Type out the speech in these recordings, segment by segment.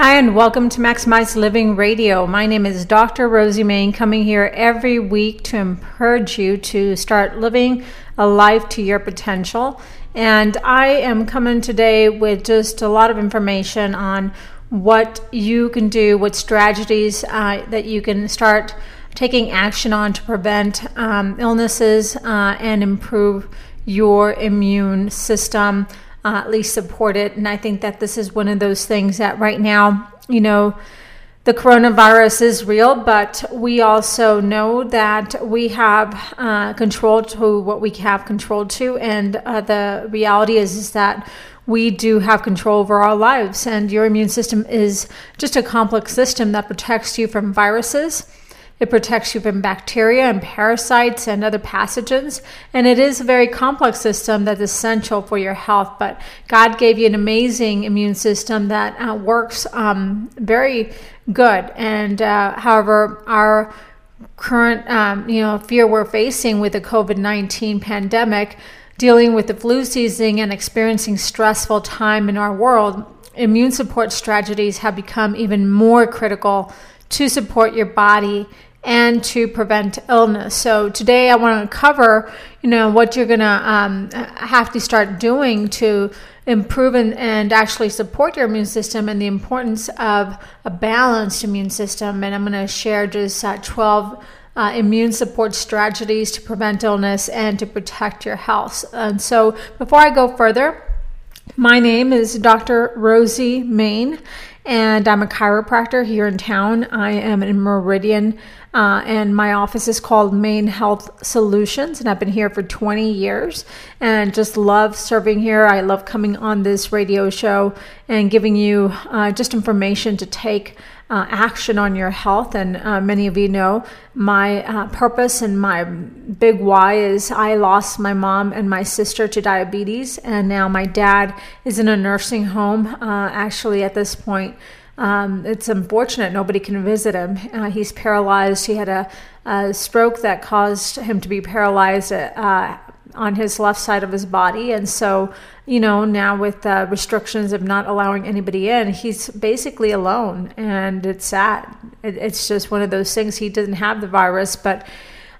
Hi, and welcome to Maximize Living Radio. My name is Dr. Rosie Main, coming here every week to encourage you to start living a life to your potential. And I am coming today with just a lot of information on what you can do, what strategies uh, that you can start taking action on to prevent um, illnesses uh, and improve your immune system uh, at least support it. And I think that this is one of those things that right now, you know, the coronavirus is real, but we also know that we have uh, control to what we have control to, and uh, the reality is, is that we do have control over our lives, and your immune system is just a complex system that protects you from viruses it protects you from bacteria and parasites and other pathogens. And it is a very complex system that's essential for your health. But God gave you an amazing immune system that uh, works um, very good. And uh, however, our current um, you know fear we're facing with the COVID-19 pandemic, dealing with the flu season and experiencing stressful time in our world, immune support strategies have become even more critical to support your body and to prevent illness. So today I want to cover, you know, what you're going to um, have to start doing to improve and, and, actually support your immune system and the importance of a balanced immune system. And I'm going to share just uh, 12 uh, immune support strategies to prevent illness and to protect your health. And so before I go further, my name is Dr. Rosie Main, and I'm a chiropractor here in town. I am in Meridian, uh, and my office is called Main Health Solutions, and I've been here for 20 years and just love serving here. I love coming on this radio show and giving you uh, just information to take uh, action on your health. And uh, many of you know my uh, purpose and my big why is I lost my mom and my sister to diabetes, and now my dad is in a nursing home. Uh, actually, at this point, um, it's unfortunate nobody can visit him. Uh, he's paralyzed. He had a, a, stroke that caused him to be paralyzed uh, on his left side of his body. And so, you know, now with uh, restrictions of not allowing anybody in, he's basically alone. And it's sad. It, it's just one of those things. He doesn't have the virus, but.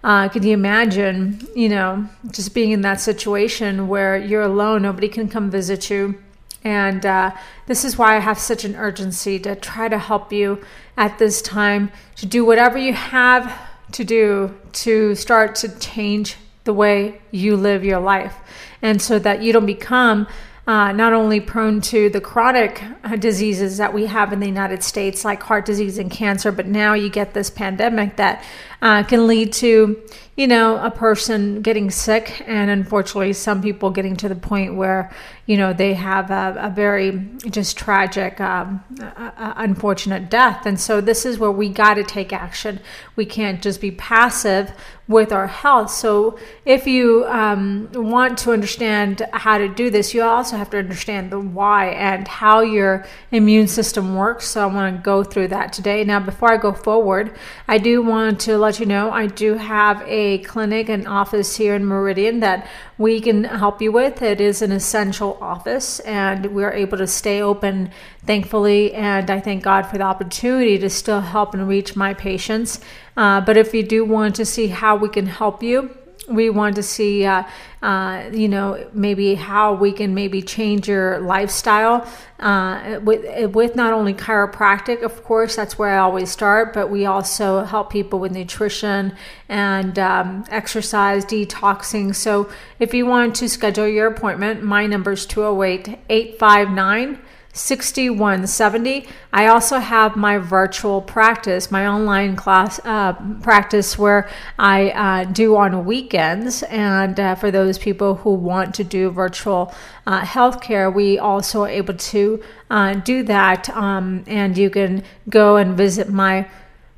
Uh, can you imagine, you know, just being in that situation where you're alone, nobody can come visit you, and uh, this is why I have such an urgency to try to help you at this time to do whatever you have to do to start to change the way you live your life. And so that you don't become uh, not only prone to the chronic uh, diseases that we have in the United States, like heart disease and cancer, but now you get this pandemic that uh, can lead to, you know, a person getting sick, and unfortunately, some people getting to the point where, you know, they have a, a very just tragic, um, unfortunate death. And so, this is where we got to take action. We can't just be passive with our health. So, if you um, want to understand how to do this, you also have to understand the why and how your immune system works. So, I want to go through that today. Now, before I go forward, I do want to let you know I do have a clinic and office here in Meridian that we can help you with. It is an essential office, and we're able to stay open, thankfully. And I thank God for the opportunity to still help and reach my patients. Uh, but if you do want to see how we can help you, we want to see, uh, uh, you know, maybe how we can maybe change your lifestyle uh, with with not only chiropractic, of course, that's where I always start, but we also help people with nutrition and um, exercise, detoxing. So if you want to schedule your appointment, my number is 208 859 6170. I also have my virtual practice, my online class uh, practice where I uh, do on weekends. And uh, for those people who want to do virtual uh, healthcare, we also are able to uh, do that. Um, and you can go and visit my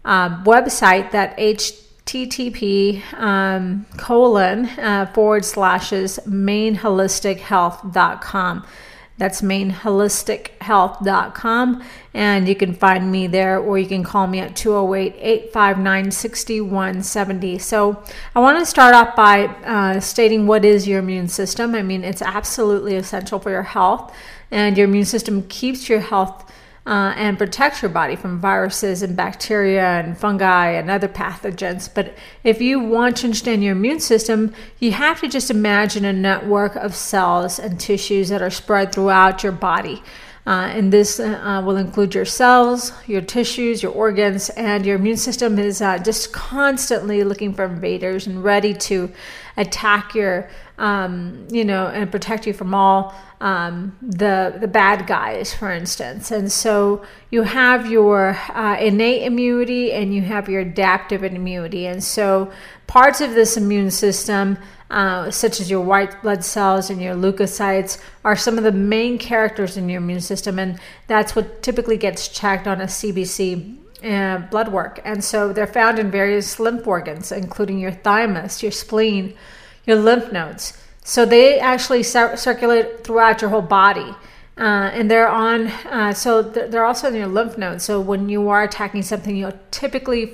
uh, website that http um, colon uh, forward slashes mainholistichealth.com. That's mainholistichealth.com. And you can find me there or you can call me at 208 859 6170. So I want to start off by uh, stating what is your immune system. I mean, it's absolutely essential for your health, and your immune system keeps your health uh, and protects your body from viruses and bacteria and fungi and other pathogens. But if you want to understand your immune system, you have to just imagine a network of cells and tissues that are spread throughout your body. Uh, and this uh, will include your cells, your tissues, your organs, and your immune system is uh, just constantly looking for invaders and ready to attack your, um, you know, and protect you from all um, the the bad guys, for instance. And so you have your uh, innate immunity and you have your adaptive immunity. And so parts of this immune system. Uh, such as your white blood cells and your leukocytes, are some of the main characters in your immune system, and that's what typically gets checked on a CBC uh, blood work. And so they're found in various lymph organs, including your thymus, your spleen, your lymph nodes. So they actually cir- circulate throughout your whole body. Uh, and they're on, uh, so they're also in your lymph nodes. So when you are attacking something, you'll typically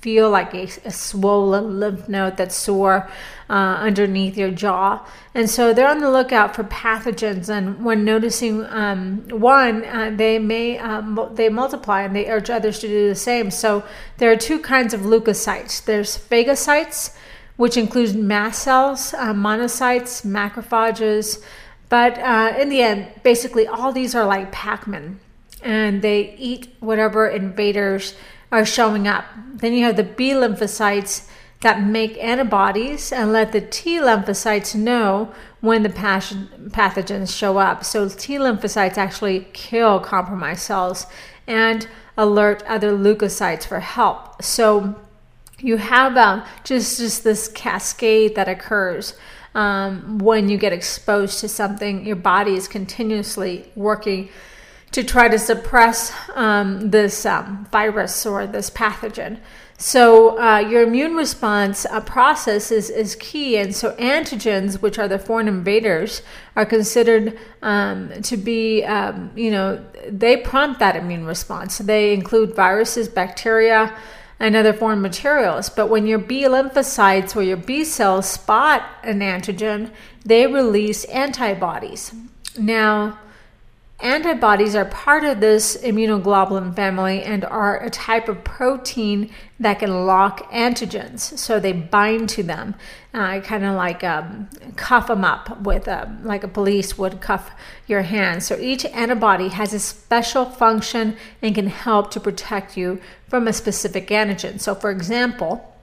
feel like a, a swollen lymph node that's sore uh, underneath your jaw. And so they're on the lookout for pathogens. And when noticing um, one, uh, they may uh, they multiply and they urge others to do the same. So there are two kinds of leukocytes. There's phagocytes which includes mast cells, uh, monocytes, macrophages. But uh, in the end, basically, all these are like Pac Man and they eat whatever invaders are showing up. Then you have the B lymphocytes that make antibodies and let the T lymphocytes know when the pathogens show up. So T lymphocytes actually kill compromised cells and alert other leukocytes for help. So you have um, just just this cascade that occurs um, when you get exposed to something. Your body is continuously working to try to suppress um, this um, virus or this pathogen. So uh, your immune response uh, process is, is key, and so antigens, which are the foreign invaders, are considered um, to be, um, you know, they prompt that immune response. They include viruses, bacteria, and other foreign materials. But when your B lymphocytes or your B cells spot an antigen, they release antibodies. Now, antibodies are part of this immunoglobulin family and are a type of protein that can lock antigens. So they bind to them, uh, kind of like um, cuff them up with a, um, like a police would cuff your hand. So each antibody has a special function and can help to protect you from a specific antigen. So, for example,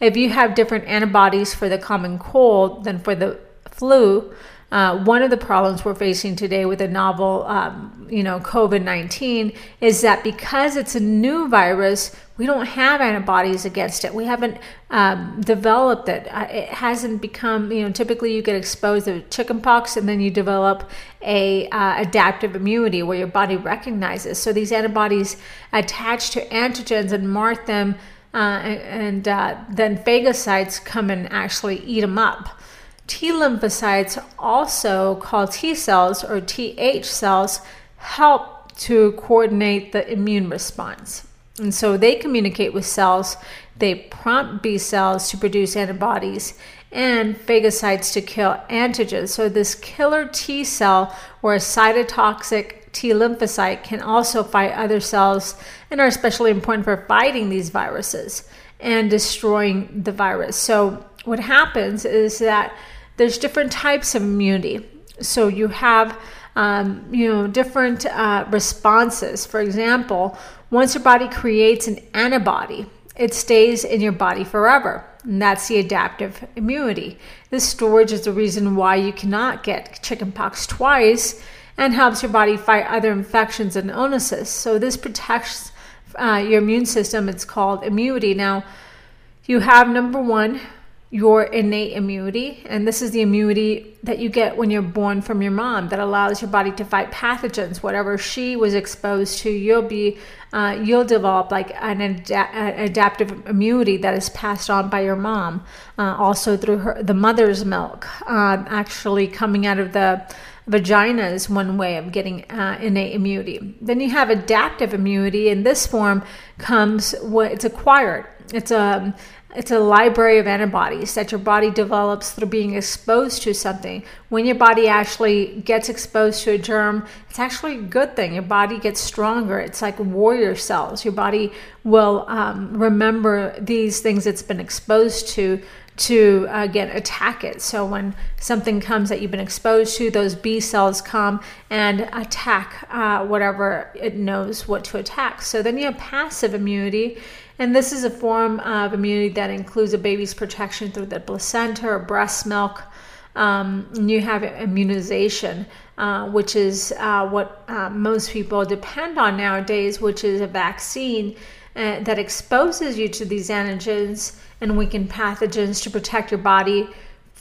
if you have different antibodies for the common cold than for the flu, uh, one of the problems we're facing today with the novel, um, you know, COVID 19 is that because it's a new virus, we don't have antibodies against it. We haven't um, developed it. Uh, it hasn't become, you know, typically you get exposed to chickenpox and then you develop a uh, adaptive immunity where your body recognizes. So these antibodies attach to antigens and mark them, uh, and, and uh, then phagocytes come and actually eat them up. T lymphocytes, also called T cells or TH cells, help to coordinate the immune response. And so they communicate with cells, they prompt B cells to produce antibodies and phagocytes to kill antigens. So this killer T cell or a cytotoxic T lymphocyte can also fight other cells and are especially important for fighting these viruses and destroying the virus. So what happens is that there's different types of immunity. So you have, um, you know, different uh, responses. For example, once your body creates an antibody, it stays in your body forever. And that's the adaptive immunity. This storage is the reason why you cannot get chickenpox twice and helps your body fight other infections and illnesses. So this protects uh, your immune system. It's called immunity. Now, you have number one, your innate immunity. And this is the immunity that you get when you're born from your mom that allows your body to fight pathogens. Whatever she was exposed to, you'll be, uh, you'll develop like an ad- adaptive immunity that is passed on by your mom, uh, also through her, the mother's milk, uh, actually coming out of the vagina is one way of getting uh, innate immunity. Then you have adaptive immunity. and this form comes what it's acquired. It's a it's a library of antibodies that your body develops through being exposed to something. When your body actually gets exposed to a germ, it's actually a good thing. Your body gets stronger. It's like warrior cells. Your body will um, remember these things it's been exposed to to again attack it. So when something comes that you've been exposed to, those B cells come and attack uh, whatever it knows what to attack. So then you have passive immunity, and this is a form of immunity that includes a baby's protection through the placenta or breast milk. Um, you have immunization, uh, which is uh, what uh, most people depend on nowadays, which is a vaccine uh, that exposes you to these antigens and weakened pathogens to protect your body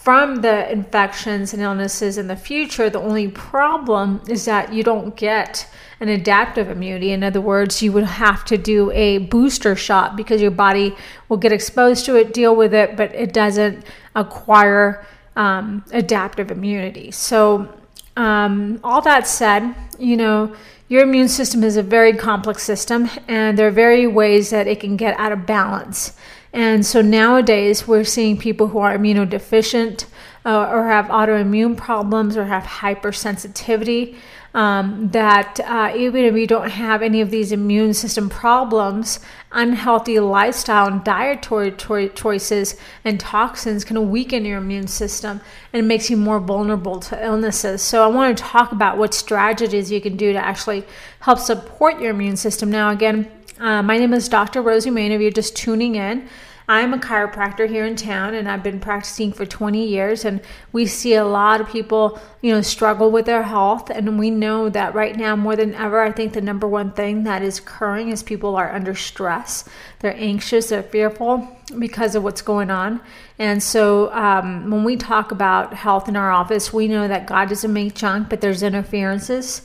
from the infections and illnesses in the future. The only problem is that you don't get an adaptive immunity. In other words, you would have to do a booster shot because your body will get exposed to it, deal with it, but it doesn't acquire um, adaptive immunity. So, um, all that said, you know, your immune system is a very complex system, and there are very ways that it can get out of balance. And so nowadays, we're seeing people who are immunodeficient uh, or have autoimmune problems or have hypersensitivity. Um, that uh, even if you don't have any of these immune system problems, unhealthy lifestyle and dietary cho- choices and toxins can weaken your immune system and it makes you more vulnerable to illnesses. So, I want to talk about what strategies you can do to actually help support your immune system. Now, again, uh, my name is Dr. Rosie Main. If you're just tuning in, I'm a chiropractor here in town and I've been practicing for 20 years and we see a lot of people, you know, struggle with their health and we know that right now more than ever I think the number one thing that is occurring is people are under stress. They're anxious, they're fearful because of what's going on. And so um, when we talk about health in our office, we know that God doesn't make junk, but there's interferences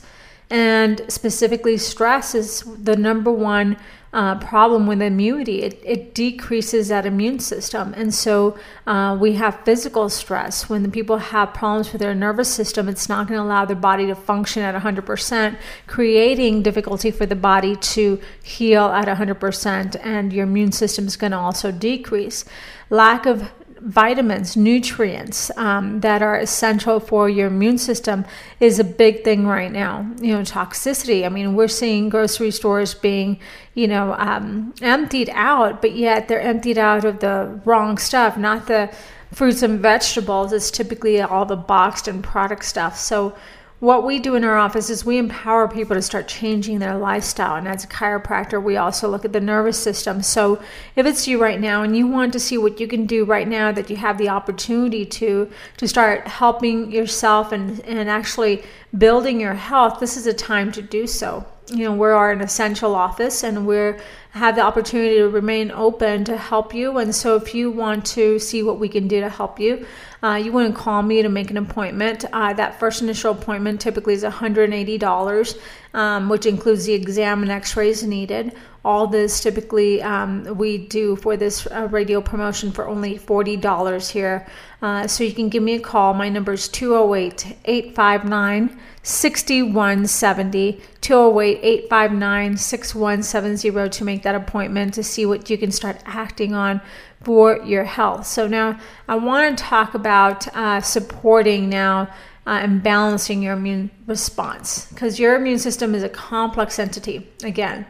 and specifically, stress is the number one uh, problem with immunity. It, it, decreases that immune system. And so uh, we have physical stress. When the people have problems with their nervous system, it's not going to allow their body to function at 100%, creating difficulty for the body to heal at 100%. And your immune system is going to also decrease. Lack of vitamins, nutrients um, that are essential for your immune system is a big thing right now. You know, toxicity. I mean, we're seeing grocery stores being, you know, um, emptied out, but yet they're emptied out of the wrong stuff, not the fruits and vegetables. It's typically all the boxed and product stuff. So what we do in our office is we empower people to start changing their lifestyle. And as a chiropractor, we also look at the nervous system. So if it's you right now and you want to see what you can do right now that you have the opportunity to to start helping yourself and, and actually building your health, this is a time to do so. You know, we are an essential office and we're have the opportunity to remain open to help you. And so, if you want to see what we can do to help you, uh, you want to call me to make an appointment. Uh, that first initial appointment typically is $180, um, which includes the exam and x rays needed. All this typically um, we do for this uh, radio promotion for only $40 here. Uh, so you can give me a call. My number is 208 859 6170. 208 859 6170 to make that appointment to see what you can start acting on for your health. So now I want to talk about uh, supporting now. Uh, and balancing your immune response because your immune system is a complex entity again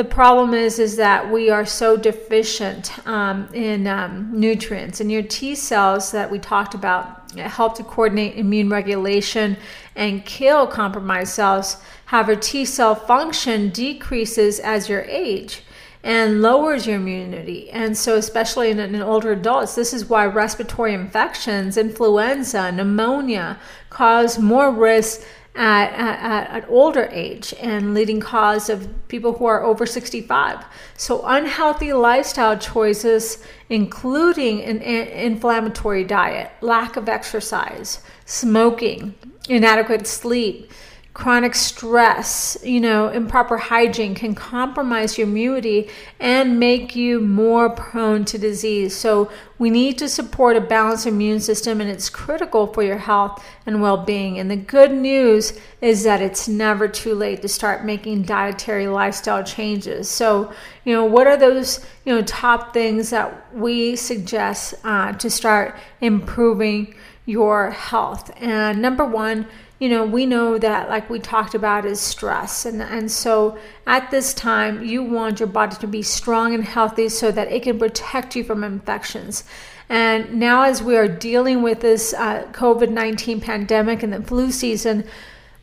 the problem is is that we are so deficient um, in um, nutrients. And your t cells that we talked about help to coordinate immune regulation and kill compromised cells however t cell function decreases as your age and lowers your immunity. And so especially in, in older adults this is why respiratory infections influenza pneumonia cause more risk at, at, at older age and leading cause of people who are over 65. So, unhealthy lifestyle choices, including an inflammatory diet, lack of exercise, smoking, inadequate sleep, chronic stress, you know, improper hygiene can compromise your immunity and make you more prone to disease. So, we need to support a balanced immune system, and it's critical for your health and well being. And the good news is that it's never too late to start making dietary lifestyle changes. So, you know, what are those, you know, top things that we suggest uh, to start improving your health? And number one, you know, we know that, like we talked about, is stress. And, and so at this time, you want your body to be strong and healthy so that it can protect you from infections. And now, as we are dealing with this uh, COVID 19 pandemic and the flu season,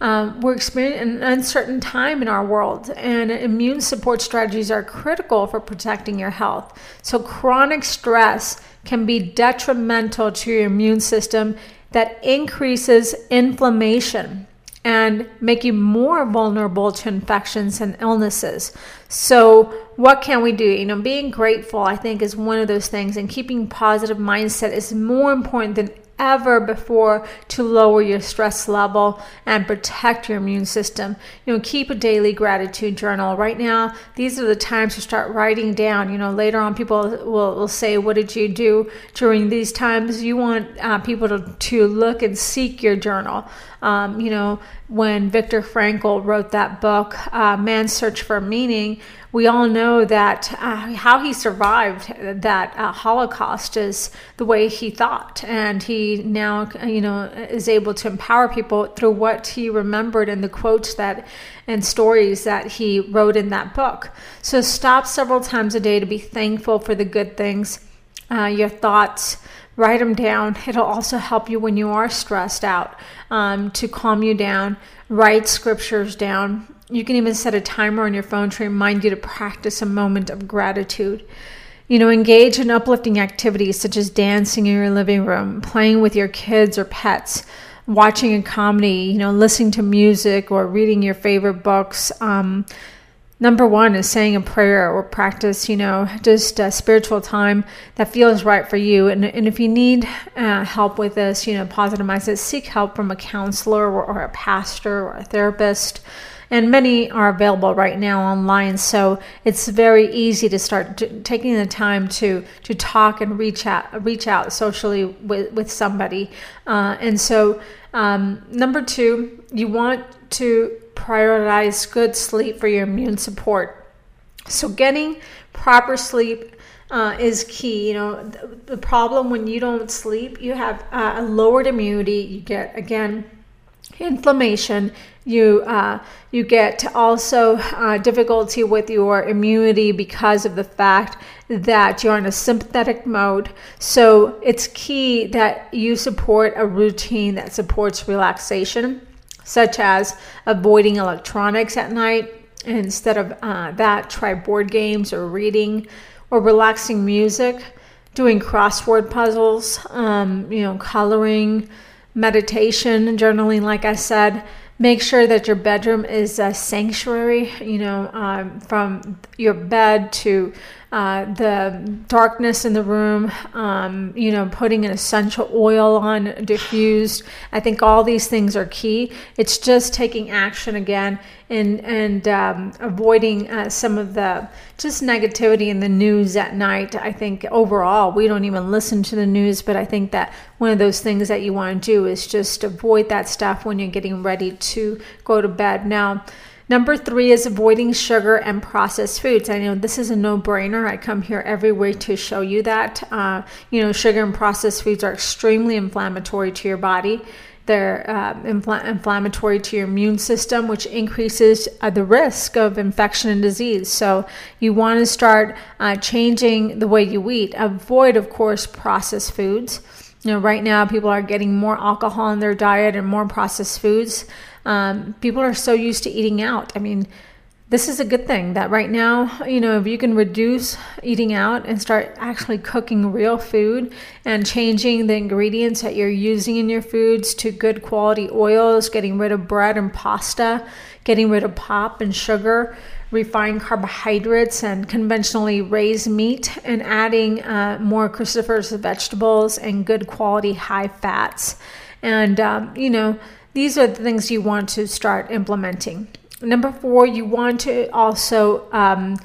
um, we're experiencing an uncertain time in our world, and immune support strategies are critical for protecting your health. So, chronic stress can be detrimental to your immune system that increases inflammation and make you more vulnerable to infections and illnesses. So, what can we do? You know, being grateful, I think, is one of those things, and keeping positive mindset is more important than ever before to lower your stress level and protect your immune system. You know, keep a daily gratitude journal. Right now, these are the times to start writing down. You know, later on, people will, will say, What did you do during these times? You want uh, people to, to look and seek your journal. Um, you know, when Viktor Frankl wrote that book, uh, Man's Search for Meaning, we all know that uh, how he survived that uh, Holocaust is the way he thought, and he now, you know, is able to empower people through what he remembered and the quotes that and stories that he wrote in that book. So stop several times a day to be thankful for the good things, uh, your thoughts. Write them down. It'll also help you when you are stressed out um, to calm you down. Write scriptures down you can even set a timer on your phone to remind you to practice a moment of gratitude. You know, engage in uplifting activities such as dancing in your living room, playing with your kids or pets, watching a comedy, you know, listening to music or reading your favorite books. Um, number one is saying a prayer or practice, you know, just a spiritual time that feels right for you. And, and if you need uh, help with this, you know, positive mindset, seek help from a counselor or, or a pastor or a therapist and many are available right now online. So it's very easy to start t- taking the time to to talk and reach out reach out socially with with somebody. Uh, and so um, number two, you want to prioritize good sleep for your immune support. So getting proper sleep uh, is key. You know, the, the, problem when you don't sleep, you have uh, a lowered immunity. You get again inflammation you uh, you get also uh, difficulty with your immunity because of the fact that you're in a sympathetic mode. So it's key that you support a routine that supports relaxation, such as avoiding electronics at night. Instead of uh, that, try board games or reading or relaxing music, doing crossword puzzles, um, you know, coloring, meditation, journaling, like I said make sure that your bedroom is a sanctuary, you know, um, from your bed to uh, the darkness in the room, um, you know, putting an essential oil on diffused. I think all these things are key. It's just taking action again and and um, avoiding uh, some of the just negativity in the news at night. I think overall we don't even listen to the news, but I think that one of those things that you want to do is just avoid that stuff when you're getting ready to go to bed. Now Number three is avoiding sugar and processed foods. I know this is a no brainer. I come here every week to show you that. Uh, you know, sugar and processed foods are extremely inflammatory to your body. They're uh, infl- inflammatory to your immune system, which increases uh, the risk of infection and disease. So, you want to start uh, changing the way you eat. Avoid, of course, processed foods. You know, right now people are getting more alcohol in their diet and more processed foods. Um, people are so used to eating out. I mean, this is a good thing that right now, you know, if you can reduce eating out and start actually cooking real food and changing the ingredients that you're using in your foods to good quality oils, getting rid of bread and pasta, getting rid of pop and sugar, refined carbohydrates and conventionally raised meat, and adding uh, more cruciferous vegetables and good quality high fats. And, um, you know, these are the things you want to start implementing. Number four, you want to also, um,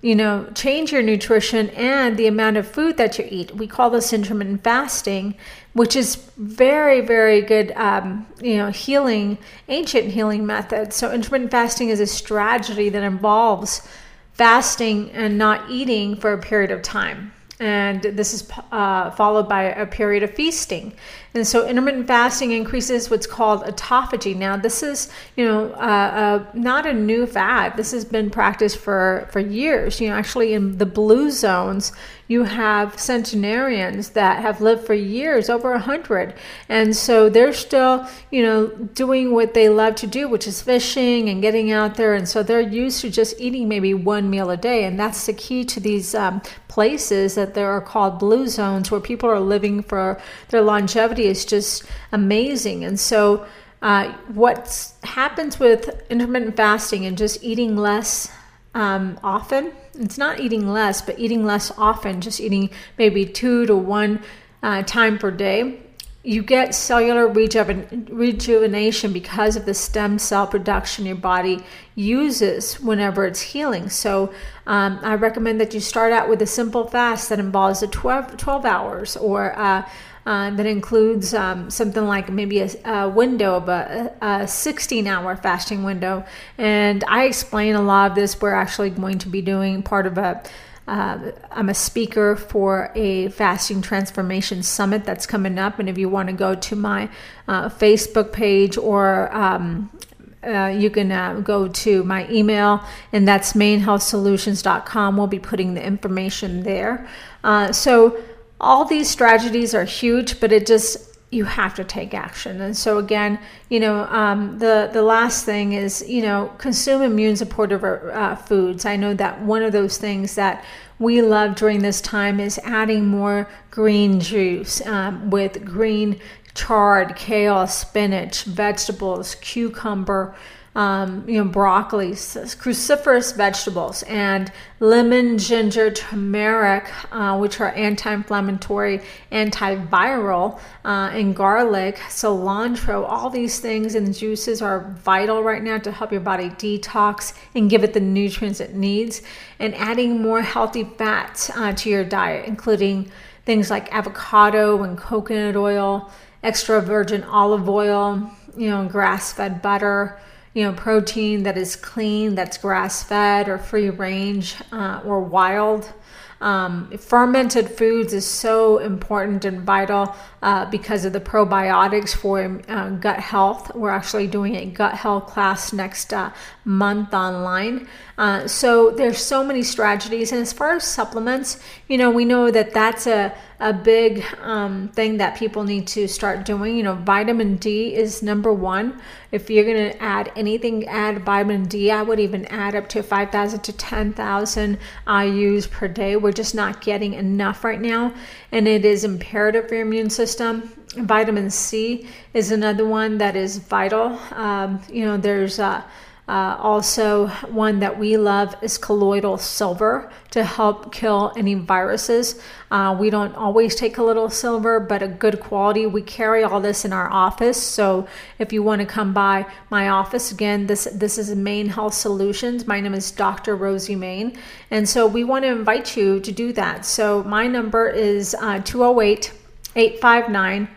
you know, change your nutrition and the amount of food that you eat. We call this intermittent fasting, which is very, very good, um, you know, healing, ancient healing method. So intermittent fasting is a strategy that involves fasting and not eating for a period of time and this is uh, followed by a period of feasting. And so intermittent fasting increases what's called autophagy. Now, this is, you know, uh, uh, not a new fad. This has been practiced for, for years. You know, actually in the blue zones, you have centenarians that have lived for years, over a hundred. And so they're still, you know, doing what they love to do, which is fishing and getting out there. And so they're used to just eating maybe one meal a day. And that's the key to these um, places that there are called blue zones where people are living for their longevity is just amazing. And so uh, what happens with intermittent fasting and just eating less um, often. It's not eating less, but eating less often, just eating maybe two to one uh, time per day. You get cellular rejuven- rejuvenation because of the stem cell production your body uses whenever it's healing. So, um, I recommend that you start out with a simple fast that involves a 12, 12 hours or uh, uh, that includes um, something like maybe a, a window of a, a 16 hour fasting window. And I explain a lot of this. We're actually going to be doing part of a uh, I'm a speaker for a fasting transformation summit that's coming up. And if you want to go to my uh, Facebook page or um, uh, you can uh, go to my email, and that's mainhealthsolutions.com. We'll be putting the information there. Uh, so, all these strategies are huge, but it just you have to take action. And so again, you know, um, the the last thing is you know consume immune supportive uh, foods. I know that one of those things that we love during this time is adding more green juice um, with green chard, kale, spinach, vegetables, cucumber um, you know, broccoli, cruciferous vegetables, and lemon, ginger, turmeric, uh, which are anti-inflammatory, antiviral, uh, and garlic, cilantro. All these things and juices are vital right now to help your body detox and give it the nutrients it needs. And adding more healthy fats uh, to your diet, including things like avocado and coconut oil, extra virgin olive oil, you know, grass-fed butter you know, protein that is clean, that's grass fed or free range uh, or wild. Um, fermented foods is so important and vital uh, because of the probiotics for uh, gut health. We're actually doing a gut health class next uh, month online. Uh, so there's so many strategies. And as far as supplements, you know, we know that that's a a big um, thing that people need to start doing. You know, vitamin D is number one. If you're going to add anything, add vitamin D. I would even add up to 5,000 to 10,000 IU's per day. We're just not getting enough right now, and it is imperative for your immune system. Vitamin C is another one that is vital. Um, you know, there's uh, uh, also, one that we love is colloidal silver to help kill any viruses. Uh, we don't always take colloidal silver, but a good quality. We carry all this in our office. So if you want to come by my office, again, this this is Main Health Solutions. My name is Dr. Rosie Main, and so we want to invite you to do that. So my number is uh, 208 859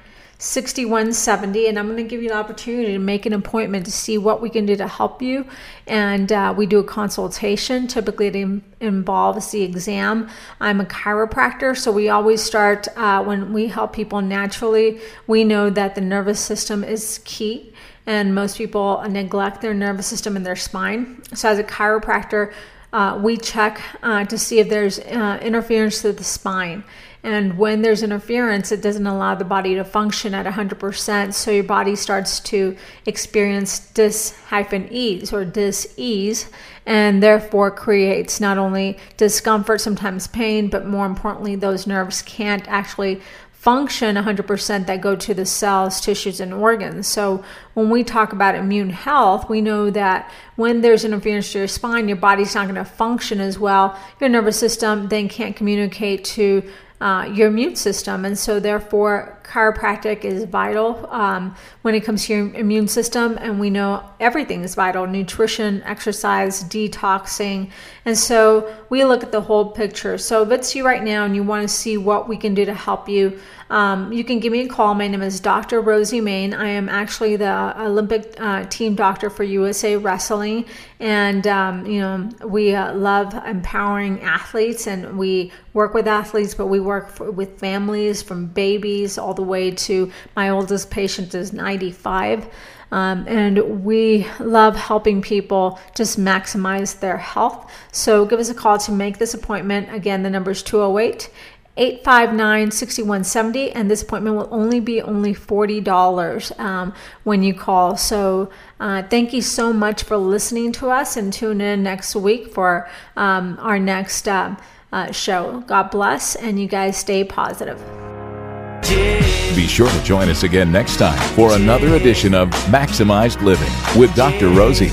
6170 and i'm going to give you an opportunity to make an appointment to see what we can do to help you. And uh, we do a consultation. Typically it involves the exam. I'm a chiropractor so we always start uh, when we help people naturally we know that the nervous system is key and most people neglect their nervous system and their spine. So as a chiropractor uh, we check uh, to see if there's uh, interference to the spine And when there's interference, it doesn't allow the body to function at 100%. So your body starts to experience dis hyphen ease or dis ease, and therefore creates not only discomfort, sometimes pain, but more importantly, those nerves can't actually function 100% that go to the cells, tissues, and organs. So, when we talk about immune health, we know that when there's interference to your spine, your body's not going to function as well. Your nervous system then can't communicate to uh, your immune system. And so, therefore, chiropractic is vital um, when it comes to your immune system. And we know everything is vital nutrition, exercise, detoxing. And so, we look at the whole picture. So, if it's you right now and you want to see what we can do to help you, um, you can give me a call. My name is Dr. Rosie Main. I am actually the Olympic uh, team doctor for USA Wrestling. And, um, you know, we uh, love empowering athletes and we work with athletes, but we work for, with families from babies all the way to my oldest patient is 95. Um, and we love helping people just maximize their health. So give us a call to make this appointment. Again, the number is 208 859 6170 and this appointment will only be only $40 um, when you call so uh, thank you so much for listening to us and tune in next week for um, our next uh, uh, show god bless and you guys stay positive be sure to join us again next time for another edition of maximized living with dr rosie